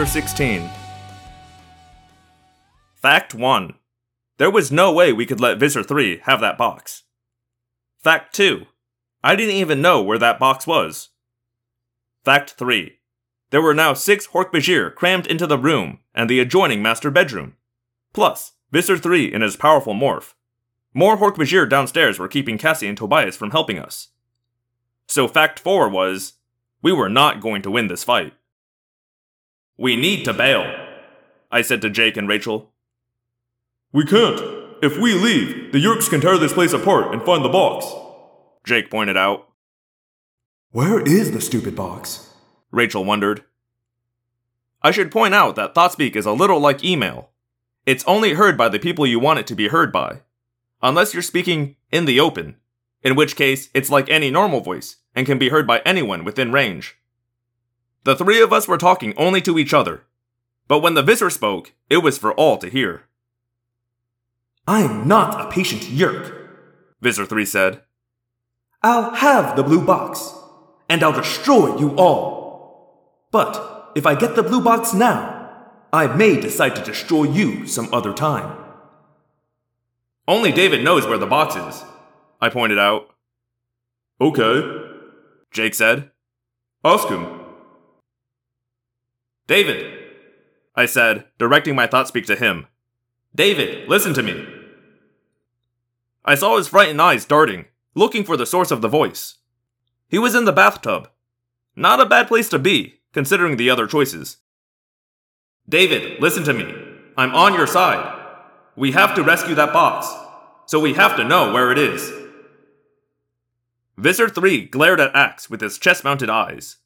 Chapter 16 Fact 1. There was no way we could let Visser 3 have that box. Fact 2. I didn't even know where that box was. Fact 3. There were now six Hork-Bajir crammed into the room and the adjoining master bedroom. Plus, Visser 3 in his powerful morph. More Hork-Bajir downstairs were keeping Cassie and Tobias from helping us. So fact 4 was, we were not going to win this fight. We need to bail, I said to Jake and Rachel. We can't. If we leave, the Yeerks can tear this place apart and find the box. Jake pointed out. Where is the stupid box? Rachel wondered. I should point out that ThoughtSpeak is a little like email. It's only heard by the people you want it to be heard by. Unless you're speaking in the open, in which case it's like any normal voice and can be heard by anyone within range. The three of us were talking only to each other, but when the Visser spoke, it was for all to hear. I am not a patient Yeerk, Visser 3 said. I'll have the blue box, and I'll destroy you all. But if I get the blue box now, I may decide to destroy you some other time. Only David knows where the box is, I pointed out. Okay, Jake said. ask him. David, I said, directing my thought speak to him. David, listen to me. I saw his frightened eyes darting, looking for the source of the voice. He was in the bathtub. Not a bad place to be, considering the other choices. David, listen to me. I'm on your side. We have to rescue that box, so we have to know where it is. Visser 3 glared at Ax with his chest mounted eyes.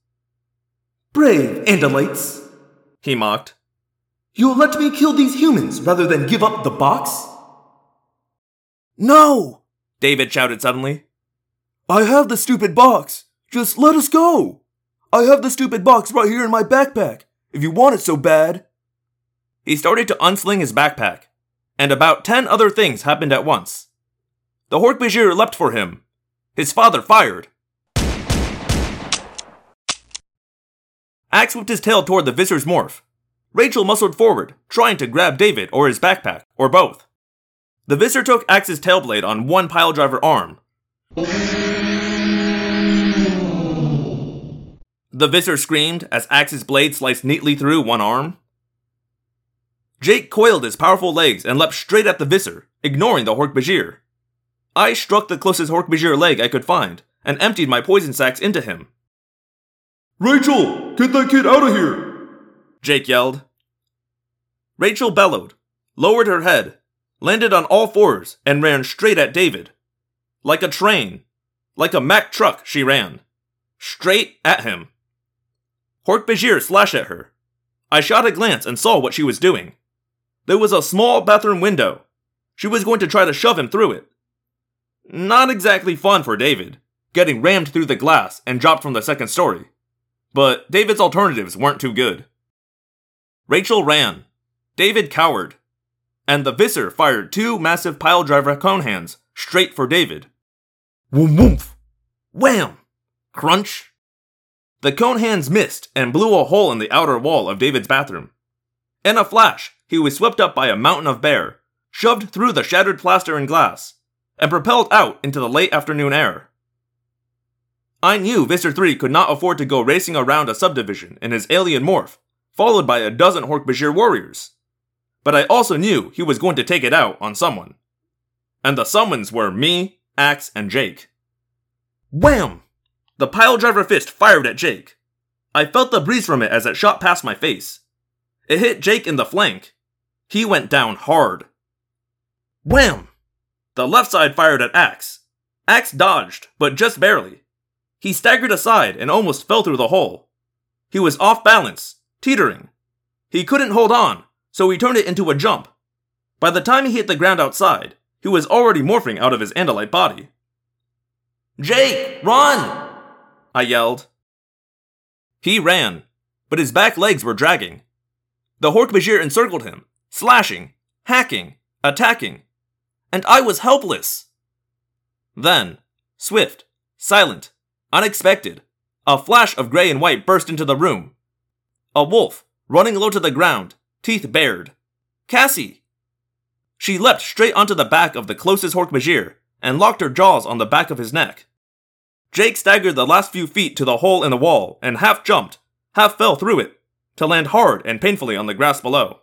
Brave Andalites, He mocked. you'll let me kill these humans rather than give up the box? No! David shouted suddenly. I have the stupid box. Just let us go. I have the stupid box right here in my backpack, if you want it so bad. He started to unsling his backpack, and about ten other things happened at once. The Hork-Bajir leapt for him. His father fired. Ax whipped his tail toward the Visser's morph. Rachel muscled forward, trying to grab David or his backpack, or both. The Visser took Ax's tail blade on one piledriver arm. The Visser screamed as Ax's blade sliced neatly through one arm. Jake coiled his powerful legs and leapt straight at the Visser, ignoring the Hork-Bajir. I struck the closest Hork-Bajir leg I could find and emptied my poison sacs into him. Rachel, get that kid out of here! Jake yelled. Rachel bellowed, lowered her head, landed on all fours, and ran straight at David. Like a train, like a Mack truck, she ran. Straight at him. Hork-Bajir slashed at her. I shot a glance and saw what she was doing. There was a small bathroom window. She was going to try to shove him through it. Not exactly fun for David, getting rammed through the glass and dropped from the second story. But David's alternatives weren't too good. Rachel ran. David cowered. And the Visser fired two massive piledriver cone hands straight for David. Whoom woomph! Wham! Crunch! The cone hands missed and blew a hole in the outer wall of David's bathroom. In a flash, he was swept up by a mountain of bear, shoved through the shattered plaster and glass, and propelled out into the late afternoon air. I knew Visser 3 could not afford to go racing around a subdivision in his alien morph, followed by a dozen Hork-Bajir warriors. But I also knew he was going to take it out on someone. And the summons were me, Ax, and Jake. Wham! The pile driver fist fired at Jake. I felt the breeze from it as it shot past my face. It hit Jake in the flank. He went down hard. Wham! The left side fired at Ax. Ax dodged, but just barely. He staggered aside and almost fell through the hole. He was off balance, teetering. He couldn't hold on, so he turned it into a jump. By the time he hit the ground outside, he was already morphing out of his Andalite body. Jake, run! I yelled. He ran, but his back legs were dragging. The Hork-Bajir encircled him, slashing, hacking, attacking, and I was helpless. Then, swift, silent, unexpected, a flash of gray and white burst into the room. A wolf, running low to the ground, teeth bared. Cassie! She leapt straight onto the back of the closest Hork-Bajir and locked her jaws on the back of his neck. Jake staggered the last few feet to the hole in the wall and half jumped, half fell through it, to land hard and painfully on the grass below.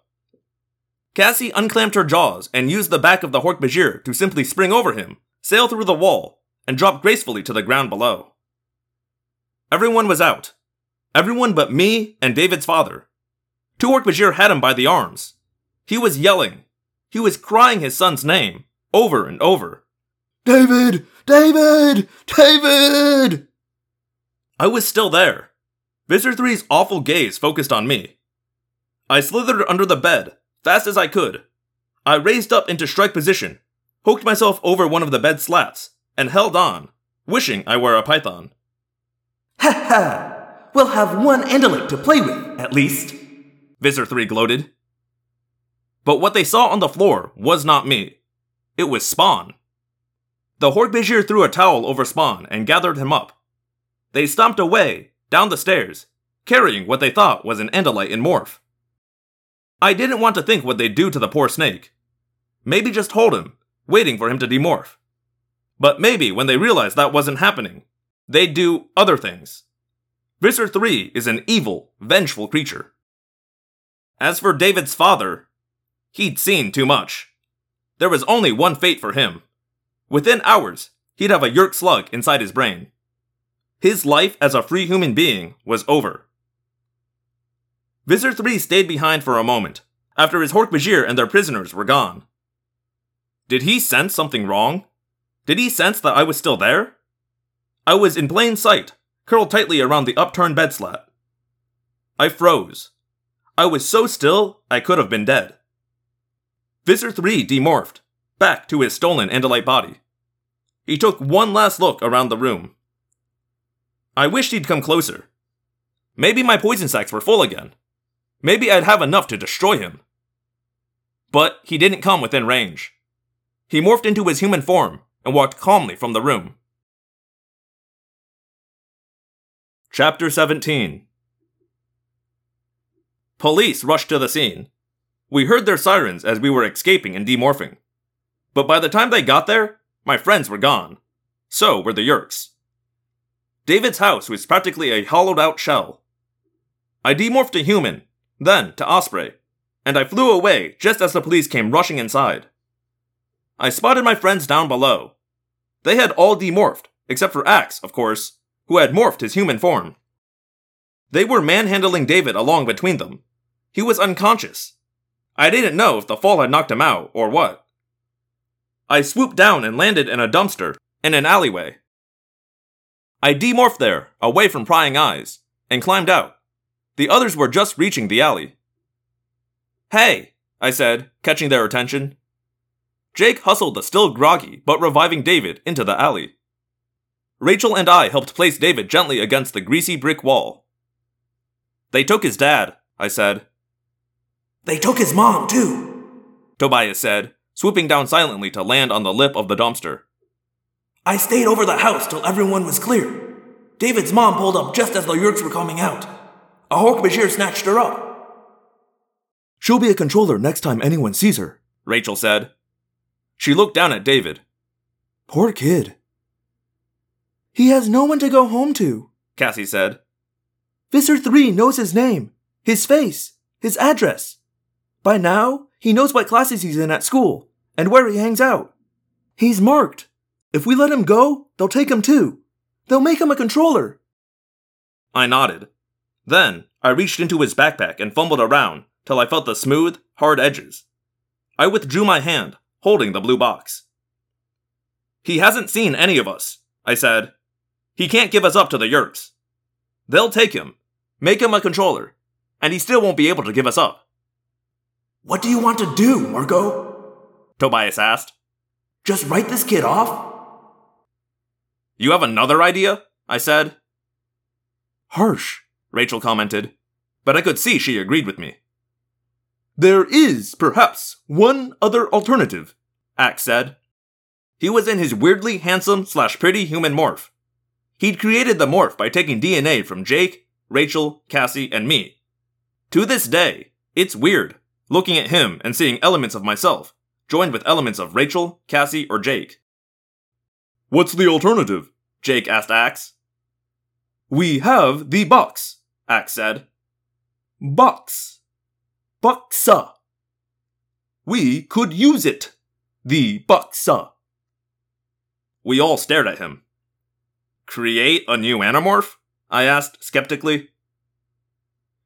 Cassie unclamped her jaws and used the back of the Hork-Bajir to simply spring over him, sail through the wall, and drop gracefully to the ground below. Everyone was out. Everyone but me and David's father. Two Hork-Bajir had him by the arms. He was yelling. He was crying his son's name, over and over. David! David! David! I was still there. Visser 3's awful gaze focused on me. I slithered under the bed, fast as I could. I raised up into strike position, hooked myself over one of the bed slats, and held on, wishing I were a python. Ha ha! We'll have one Andalite to play with, at least. Visser 3 gloated. But what they saw on the floor was not me. It was Spawn. The Hork-Bajir threw a towel over Spawn and gathered him up. They stomped away, down the stairs, carrying what they thought was an Andalite in morph. I didn't want to think what they'd do to the poor snake. Maybe just hold him, waiting for him to demorph. But maybe when they realized that wasn't happening, they'd do other things. Visser 3 is an evil, vengeful creature. As for David's father, he'd seen too much. There was only one fate for him. Within hours, he'd have a Yeerk slug inside his brain. His life as a free human being was over. Visser 3 stayed behind for a moment, after his Hork-Bajir and their prisoners were gone. Did he sense something wrong? Did he sense that I was still there? I was in plain sight, curled tightly around the upturned bed slat. I froze. I was so still, I could have been dead. Visser 3 demorphed, back to his stolen Andalite body. He took one last look around the room. I wished he'd come closer. Maybe my poison sacs were full again. Maybe I'd have enough to destroy him. But he didn't come within range. He morphed into his human form and walked calmly from the room. Chapter 17 Police rushed to the scene. We heard their sirens as we were escaping and demorphing. But by the time they got there, my friends were gone. So were the Yeerks. David's house was practically a hollowed out shell. I demorphed to human, then to Osprey, and I flew away just as the police came rushing inside. I spotted my friends down below. They had all demorphed, except for Ax, of course, who had morphed his human form. They were manhandling David along between them. He was unconscious. I didn't know if the fall had knocked him out or what. I swooped down and landed in a dumpster in an alleyway. I demorphed there, away from prying eyes, and climbed out. The others were just reaching the alley. Hey, I said, catching their attention. Jake hustled the still groggy but reviving David into the alley. Rachel and I helped place David gently against the greasy brick wall. They took his dad, I said. They took his mom, too, Tobias said, swooping down silently to land on the lip of the dumpster. I stayed over the house till everyone was clear. David's mom pulled up just as the Yeerks were coming out. A Hork-Bajir snatched her up. She'll be a controller next time anyone sees her, Rachel said. She looked down at David. Poor kid. He has no one to go home to, Cassie said. Visser 3 knows his name, his face, his address. By now, he knows what classes he's in at school and where he hangs out. He's marked. If we let him go, they'll take him too. They'll make him a controller. I nodded. Then, I reached into his backpack and fumbled around till I felt the smooth, hard edges. I withdrew my hand, holding the blue box. He hasn't seen any of us, I said. He can't give us up to the Yeerks. They'll take him, make him a controller, and he still won't be able to give us up. What do you want to do, Marco? Tobias asked. Just write this kid off? You have another idea? I said. Harsh, Rachel commented, but I could see she agreed with me. There is, perhaps, one other alternative, Ax said. He was in his weirdly handsome slash pretty human morph. He'd created the morph by taking DNA from Jake, Rachel, Cassie, and me. To this day, it's weird looking at him and seeing elements of myself, joined with elements of Rachel, Cassie, or Jake. What's the alternative? Jake asked Ax. We have the box. Ax said. Box. Boxa. We could use it. The boxa. We all stared at him. Create a new Animorph? I asked skeptically.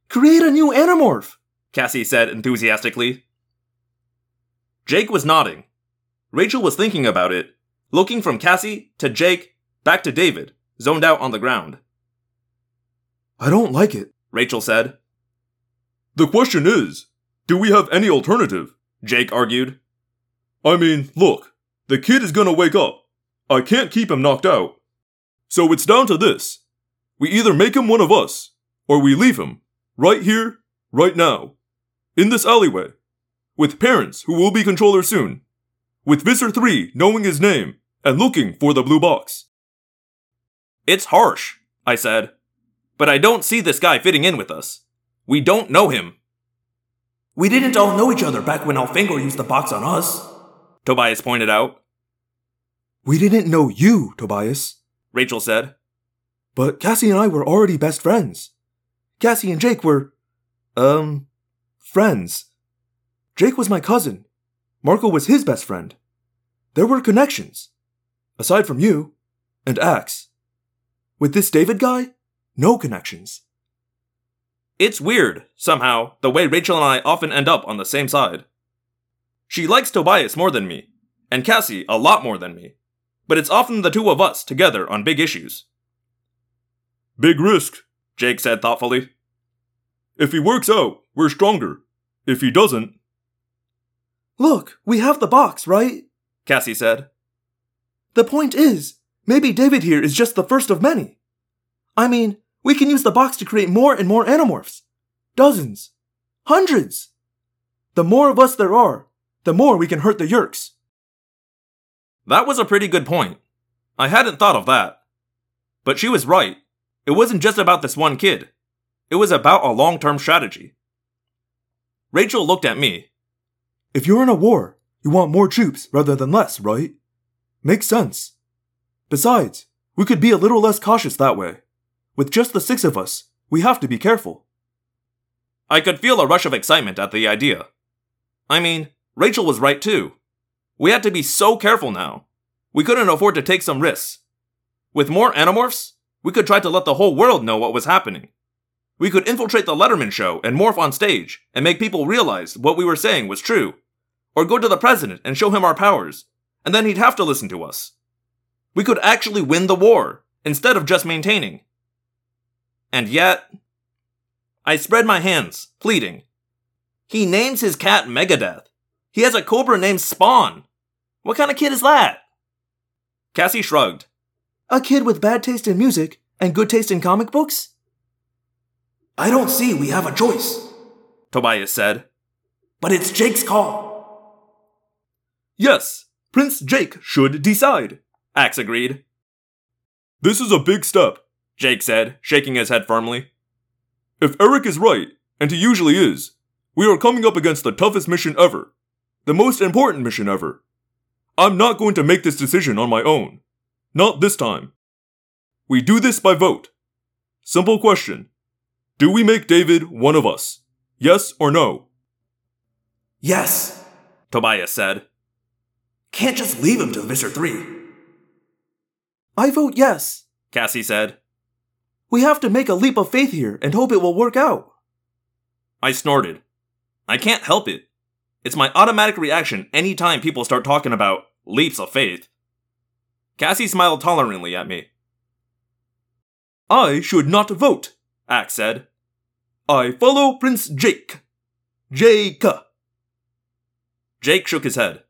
Create a new Animorph, Cassie said enthusiastically. Jake was nodding. Rachel was thinking about it, looking from Cassie to Jake, back to David, zoned out on the ground. I don't like it, Rachel said. The question is, do we have any alternative? Jake argued. I mean, look, the kid is gonna wake up. I can't keep him knocked out. So it's down to this. We either make him one of us, or we leave him, right here, right now, in this alleyway, with parents who will be controllers soon, with Visser 3 knowing his name and looking for the blue box. It's harsh, I said, but I don't see this guy fitting in with us. We don't know him. We didn't all know each other back when Elfangor used the box on us, Tobias pointed out. We didn't know you, Tobias, Rachel said. But Cassie and I were already best friends. Cassie and Jake were, um, friends. Jake was my cousin. Marco was his best friend. There were connections. Aside from you and Ax. With this David guy, no connections. It's weird, somehow, the way Rachel and I often end up on the same side. She likes Tobias more than me, and Cassie a lot more than me, but it's often the two of us together on big issues. Big risk, Jake said thoughtfully. If he works out, we're stronger. If he doesn't. Look, we have the box, right? Cassie said. The point is, maybe David here is just the first of many. I mean, we can use the box to create more and more Animorphs. Dozens. Hundreds. The more of us there are, the more we can hurt the Yeerks. That was a pretty good point. I hadn't thought of that. But she was right. It wasn't just about this one kid. It was about a long term strategy. Rachel looked at me. If you're in a war, you want more troops rather than less, right? Makes sense. Besides, we could be a little less cautious that way. With just the six of us, we have to be careful. I could feel a rush of excitement at the idea. I mean, Rachel was right too. We had to be so careful now. We couldn't afford to take some risks. With more Animorphs, we could try to let the whole world know what was happening. We could infiltrate the Letterman show and morph on stage and make people realize what we were saying was true. Or go to the president and show him our powers, and then he'd have to listen to us. We could actually win the war, instead of just maintaining. And yet. I spread my hands, pleading. He names his cat Megadeth. He has a cobra named Spawn. What kind of kid is that? Cassie shrugged. A kid with bad taste in music and good taste in comic books? I don't see we have a choice, Tobias said. But it's Jake's call. Yes, Prince Jake should decide, Ax agreed. This is a big step, Jake said, shaking his head firmly. If Erek is right, and he usually is, we are coming up against the toughest mission ever. The most important mission ever. I'm not going to make this decision on my own. Not this time. We do this by vote. Simple question. Do we make David one of us? Yes or no? Yes, Tobias said. Can't just leave him to the Visser 3. I vote yes, Cassie said. We have to make a leap of faith here and hope it will work out. I snorted. I can't help it. It's my automatic reaction anytime people start talking about leaps of faith. Cassie smiled tolerantly at me. I should not vote, Ax said. I follow Prince Jake. Jake. Jake shook his head.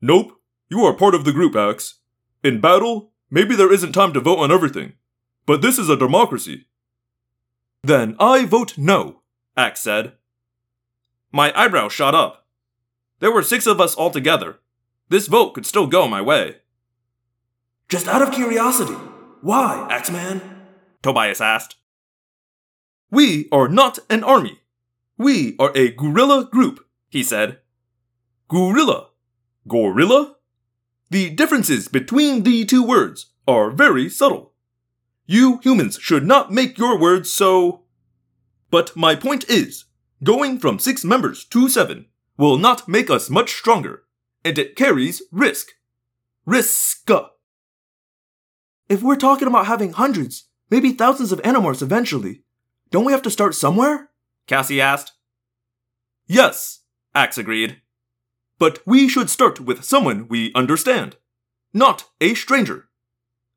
Nope, you are part of the group, Ax. In battle, maybe there isn't time to vote on everything, but this is a democracy. Then I vote no, Ax said. My eyebrows shot up. There were six of us altogether. This vote could still go my way. Just out of curiosity, why, Axeman? Tobias asked. We are not an army. We are a guerrilla group, he said. Guerrilla? Gorilla? The differences between the two words are very subtle. You humans should not make your words so. But my point is, going from six members to seven will not make us much stronger, and it carries risk. Risk. If we're talking about having hundreds, maybe thousands of Animorphs eventually, don't we have to start somewhere? Cassie asked. Yes, Ax agreed. But we should start with someone we understand, not a stranger.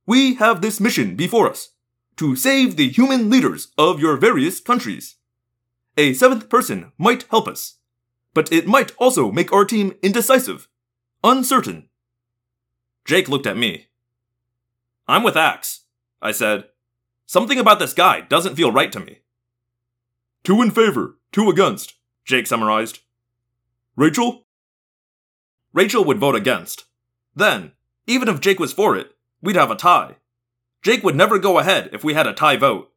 We have this mission before us to save the human leaders of your various countries. A seventh person might help us, but it might also make our team indecisive, uncertain. Jake looked at me. I'm with Ax, I said. Something about this guy doesn't feel right to me. Two in favor, two against, Jake summarized. Rachel? Rachel would vote against. Then, even if Jake was for it, we'd have a tie. Jake would never go ahead if we had a tie vote.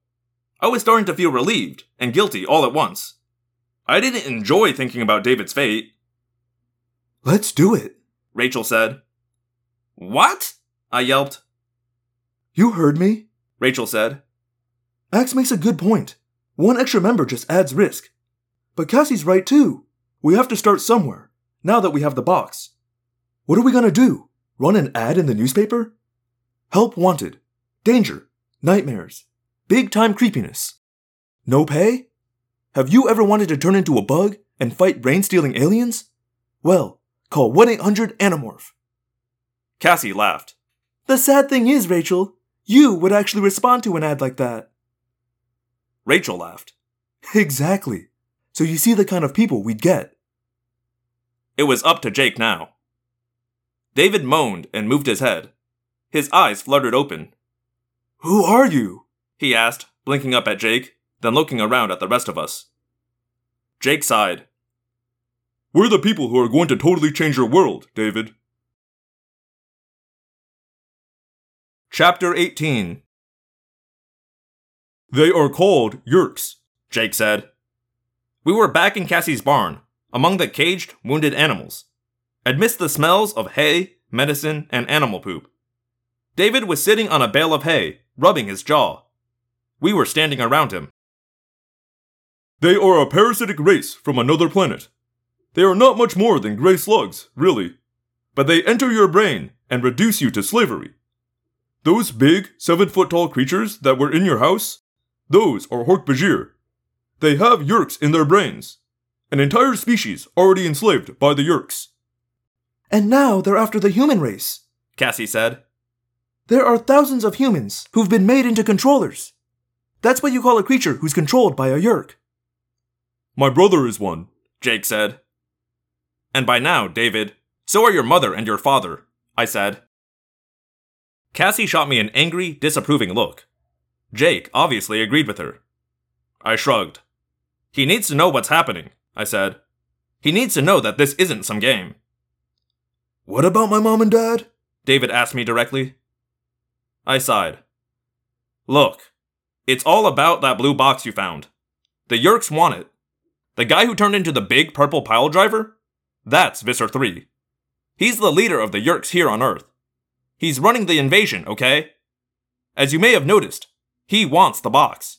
I was starting to feel relieved and guilty all at once. I didn't enjoy thinking about David's fate. Let's do it, Rachel said. What? I yelped. You heard me, Rachel said. Ax makes a good point. One extra member just adds risk. But Cassie's right too. We have to start somewhere, now that we have the box. What are we gonna do? Run an ad in the newspaper? Help wanted. Danger. Nightmares. Big time creepiness. No pay? Have you ever wanted to turn into a bug and fight brain stealing aliens? Well, call 1 800 Animorph. Cassie laughed. The sad thing is, Rachel, you would actually respond to an ad like that. Rachel laughed. Exactly. So you see the kind of people we'd get. It was up to Jake now. David moaned and moved his head. His eyes fluttered open. Who are you? He asked, blinking up at Jake, then looking around at the rest of us. Jake sighed. We're the people who are going to totally change your world, David. Chapter 18 They are called Yeerks, Jake said. We were back in Cassie's barn, among the caged, wounded animals, amidst the smells of hay, medicine, and animal poop. David was sitting on a bale of hay, rubbing his jaw. We were standing around him. They are a parasitic race from another planet. They are not much more than gray slugs, really. But they enter your brain and reduce you to slavery. Those big, seven foot tall creatures that were in your house, those are Hork-Bajir. They have Yeerks in their brains. An entire species already enslaved by the Yeerks. And now they're after the human race. Cassie said. There are thousands of humans who've been made into controllers. That's what you call a creature who's controlled by a Yeerk. My brother is one, Jake said. And by now, David, so are your mother and your father, I said. Cassie shot me an angry, disapproving look. Jake obviously agreed with her. I shrugged. He needs to know what's happening, I said. He needs to know that this isn't some game. What about my mom and dad? David asked me directly. I sighed. Look, it's all about that blue box you found. The Yeerks want it. The guy who turned into the big purple pile driver? That's Visser 3. He's the leader of the Yeerks here on Earth. He's running the invasion, okay? As you may have noticed, he wants the box.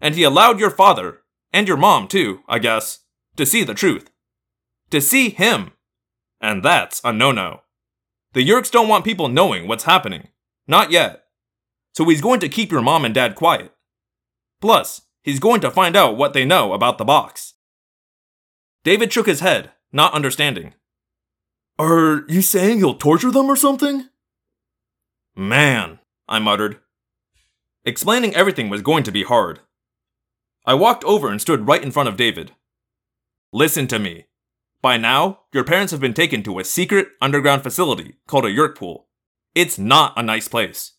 And he allowed your father, and your mom too, I guess, to see the truth. To see him. And that's a no no. The Yeerks don't want people knowing what's happening. Not yet. So he's going to keep your mom and dad quiet. Plus, he's going to find out what they know about the box. David shook his head, not understanding. Are you saying you'll torture them or something? Man, I muttered. Explaining everything was going to be hard. I walked over and stood right in front of David. Listen to me. By now, your parents have been taken to a secret underground facility called a Yeerk pool. It's not a nice place.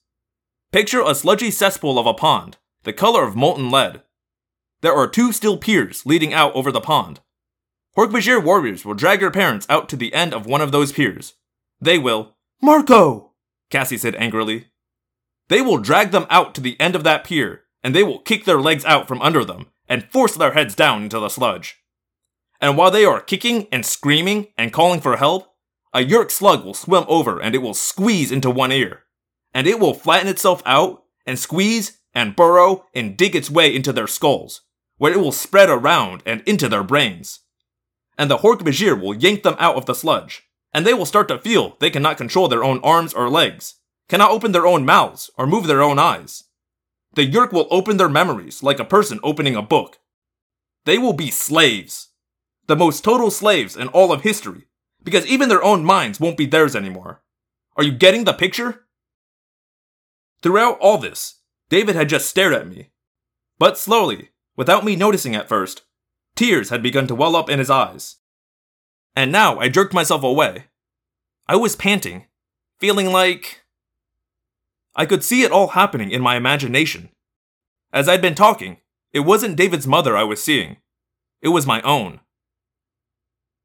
Picture a sludgy cesspool of a pond, the color of molten lead. There are two steel piers leading out over the pond. Hork-Bajir warriors will drag your parents out to the end of one of those piers. They will. Marco! Cassie said angrily. They will drag them out to the end of that pier, and they will kick their legs out from under them and force their heads down into the sludge. And while they are kicking and screaming and calling for help, a Yeerk slug will swim over and it will squeeze into one ear. And it will flatten itself out and squeeze and burrow and dig its way into their skulls, where it will spread around and into their brains. And the Hork-Bajir will yank them out of the sludge, and they will start to feel they cannot control their own arms or legs, cannot open their own mouths or move their own eyes. The Yeerk will open their memories like a person opening a book. They will be slaves. The most total slaves in all of history, because even their own minds won't be theirs anymore. Are you getting the picture? Throughout all this, David had just stared at me. But slowly, without me noticing at first, tears had begun to well up in his eyes. And now I jerked myself away. I was panting, feeling like. I could see it all happening in my imagination. As I'd been talking, it wasn't David's mother I was seeing, it was my own.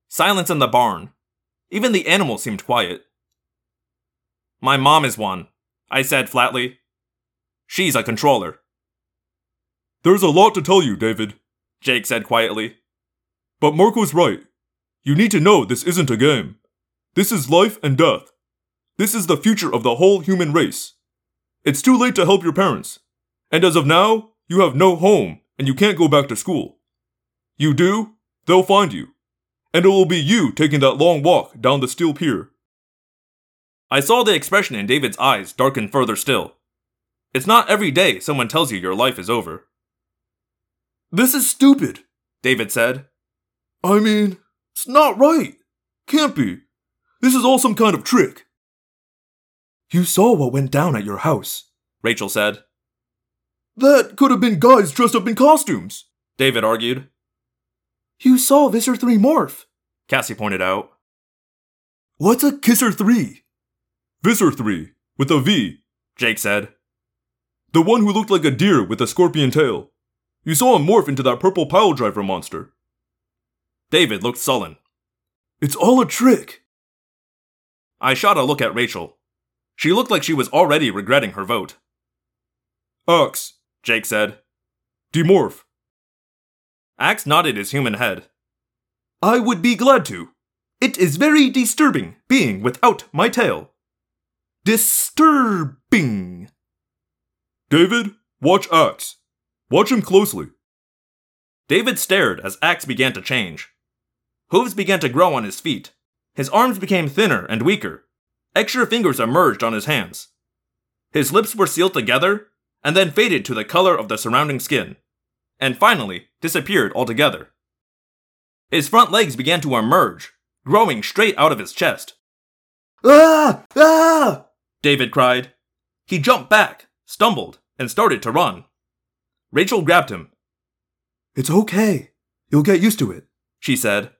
Silence in the barn. Even the animals seemed quiet. My mom is one, I said flatly. She's a controller. There's a lot to tell you, David, Jake said quietly. But Marco's right. You need to know this isn't a game. This is life and death. This is the future of the whole human race. It's too late to help your parents. And as of now, you have no home and you can't go back to school. You do, they'll find you. And it will be you taking that long walk down the steel pier. I saw the expression in David's eyes darken further still. It's not every day someone tells you your life is over. This is stupid, David said. I mean, it's not right. Can't be. This is all some kind of trick. You saw what went down at your house, Rachel said. That could have been guys dressed up in costumes, David argued. You saw Visser 3 morph, Cassie pointed out. What's a Kisser 3? Visser 3, with a V, Jake said. The one who looked like a deer with a scorpion tail. You saw him morph into that purple pile driver monster. David looked sullen. It's all a trick. I shot a look at Rachel. She looked like she was already regretting her vote. Ax, Jake said. Demorph. Ax nodded his human head. I would be glad to. It is very disturbing being without my tail. Disturbing. David, watch Ax. Watch him closely. David stared as Ax began to change. Hooves began to grow on his feet. His arms became thinner and weaker. Extra fingers emerged on his hands. His lips were sealed together and then faded to the color of the surrounding skin, and finally disappeared altogether. His front legs began to emerge, growing straight out of his chest. Ah! Ah! David cried. He jumped back, stumbled, and started to run. Rachel grabbed him. It's okay. You'll get used to it, she said.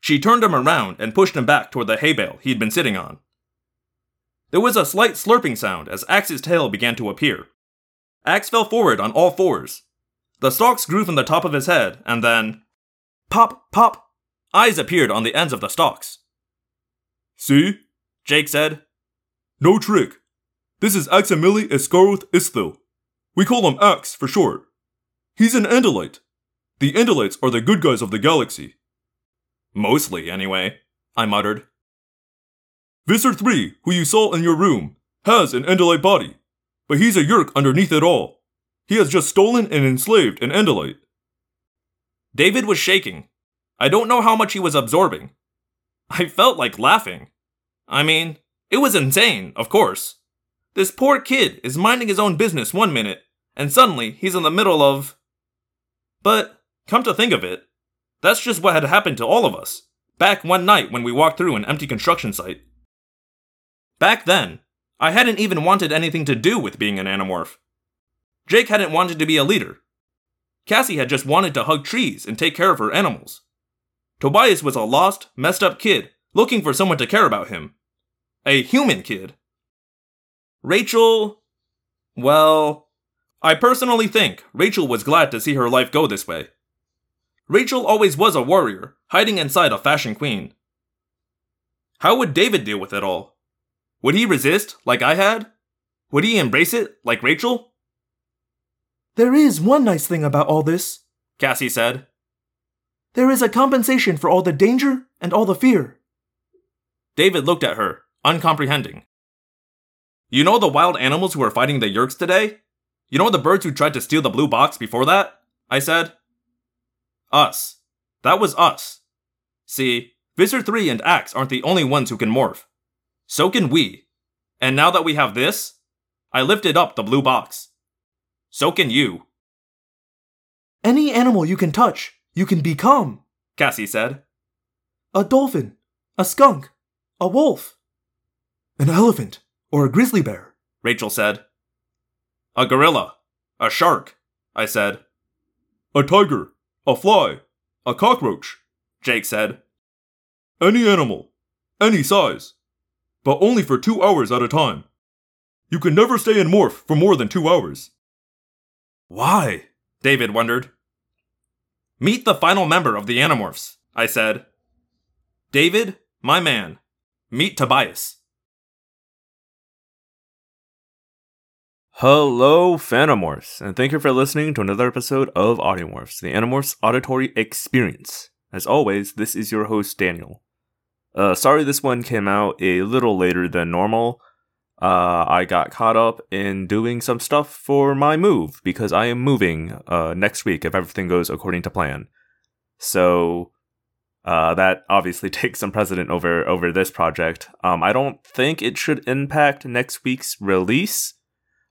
She turned him around and pushed him back toward the hay bale he'd been sitting on. There was a slight slurping sound as Ax's tail began to appear. Ax fell forward on all fours. The stalks grew from the top of his head, and then. Pop, pop! Eyes appeared on the ends of the stalks. See? Jake said. No trick. This is Aximili Esgarrouth Isthill. We call him Ax for short. He's an Andalite. The Andalites are the good guys of the galaxy. Mostly, anyway, I muttered. Visser 3, who you saw in your room, has an Andalite body, but he's a Yeerk underneath it all. He has just stolen and enslaved an Andalite. David was shaking. I don't know how much he was absorbing. I felt like laughing. I mean, it was insane, of course. This poor kid is minding his own business one minute, and suddenly he's in the middle of. But, come to think of it, that's just what had happened to all of us, back one night when we walked through an empty construction site. Back then, I hadn't even wanted anything to do with being an Animorph. Jake hadn't wanted to be a leader. Cassie had just wanted to hug trees and take care of her animals. Tobias was a lost, messed up kid looking for someone to care about him. A human kid. Rachel. Well, I personally think Rachel was glad to see her life go this way. Rachel always was a warrior, hiding inside a fashion queen. How would David deal with it all? Would he resist, like I had? Would he embrace it, like Rachel? There is one nice thing about all this, Cassie said. There is a compensation for all the danger and all the fear. David looked at her, uncomprehending. You know the wild animals who were fighting the Yeerks today? You know the birds who tried to steal the blue box before that? I said. Us. That was us. See, Visser 3 and Ax aren't the only ones who can morph. So can we. And now that we have this, I lifted up the blue box. So can you, Any animal you can touch, you can become. Cassie said. A dolphin, a skunk, a wolf, an elephant, or a grizzly bear. Rachel said. A gorilla. A shark, I said. A tiger, a fly, a cockroach, Jake said. any animal, any size, but only for two hours at a time. You can never stay in morph for more than two hours. Why? David wondered. Meet the final member of the Animorphs, I said. David, my man. Meet Tobias. Hello, Phantomorphs, and thank you for listening to another episode of Audiomorphs, the Animorphs Auditory Experience. As always, this is your host, Daniel. Uh, sorry this one came out a little later than normal. Uh, I got caught up in doing some stuff for my move, because I am moving uh, next week if everything goes according to plan. So, uh, that obviously takes some precedent over, over this project. Um, I don't think it should impact next week's release.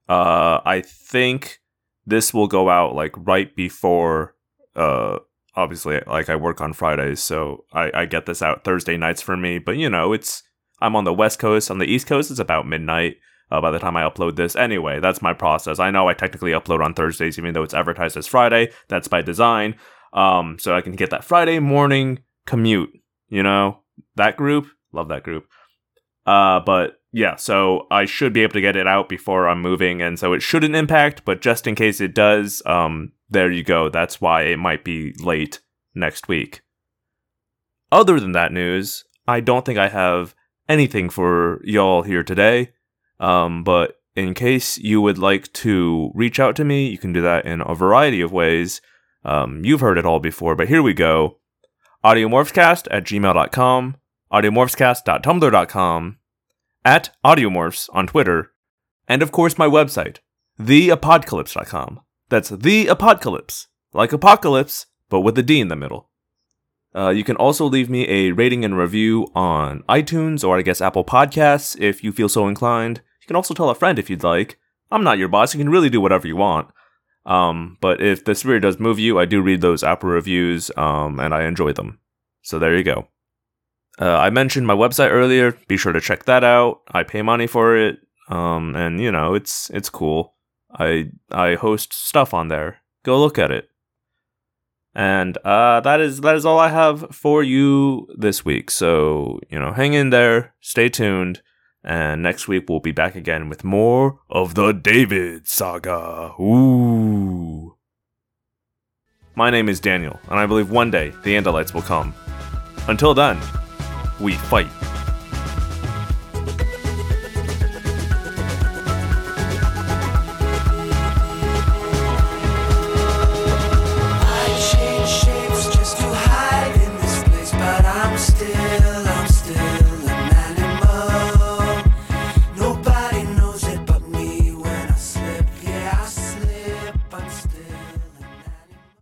Uh, I think this will go out like right before. Uh, obviously, like I work on Fridays, so I, I get this out Thursday nights for me. But you know, it's I'm on the West Coast. On the East Coast, it's about midnight. Uh, by the time I upload this, anyway, that's my process. I know I technically upload on Thursdays, even though it's advertised as Friday. That's by design. Um, so I can get that Friday morning commute. You know, that group, love that group. Uh, but yeah, so I should be able to get it out before I'm moving, and so it shouldn't impact. But just in case it does, um, there you go. That's why it might be late next week. Other than that news, I don't think I have anything for y'all here today. Um, but in case you would like to reach out to me, you can do that in a variety of ways. Um, you've heard it all before, but here we go. Audiomorphscast at gmail.com, audiomorphscast.tumblr.com, at Audiomorphs on Twitter, and of course my website, theapocalypse.com. That's the apocalypse, like apocalypse, but with a D in the middle. Uh, you can also leave me a rating and review on iTunes or I guess Apple Podcasts if you feel so inclined. You can also tell a friend if you'd like. I'm not your boss, you can really do whatever you want. Um, but if this really does move you, I do read those Apple reviews um, and I enjoy them. So there you go. Uh, I mentioned my website earlier. Be sure to check that out. I pay money for it, um, and you know it's it's cool. I I host stuff on there. Go look at it. And uh, that is that is all I have for you this week. So you know, hang in there, stay tuned, and next week we'll be back again with more of the David saga. Ooh. My name is Daniel, and I believe one day the Andalites will come. Until then, we fight.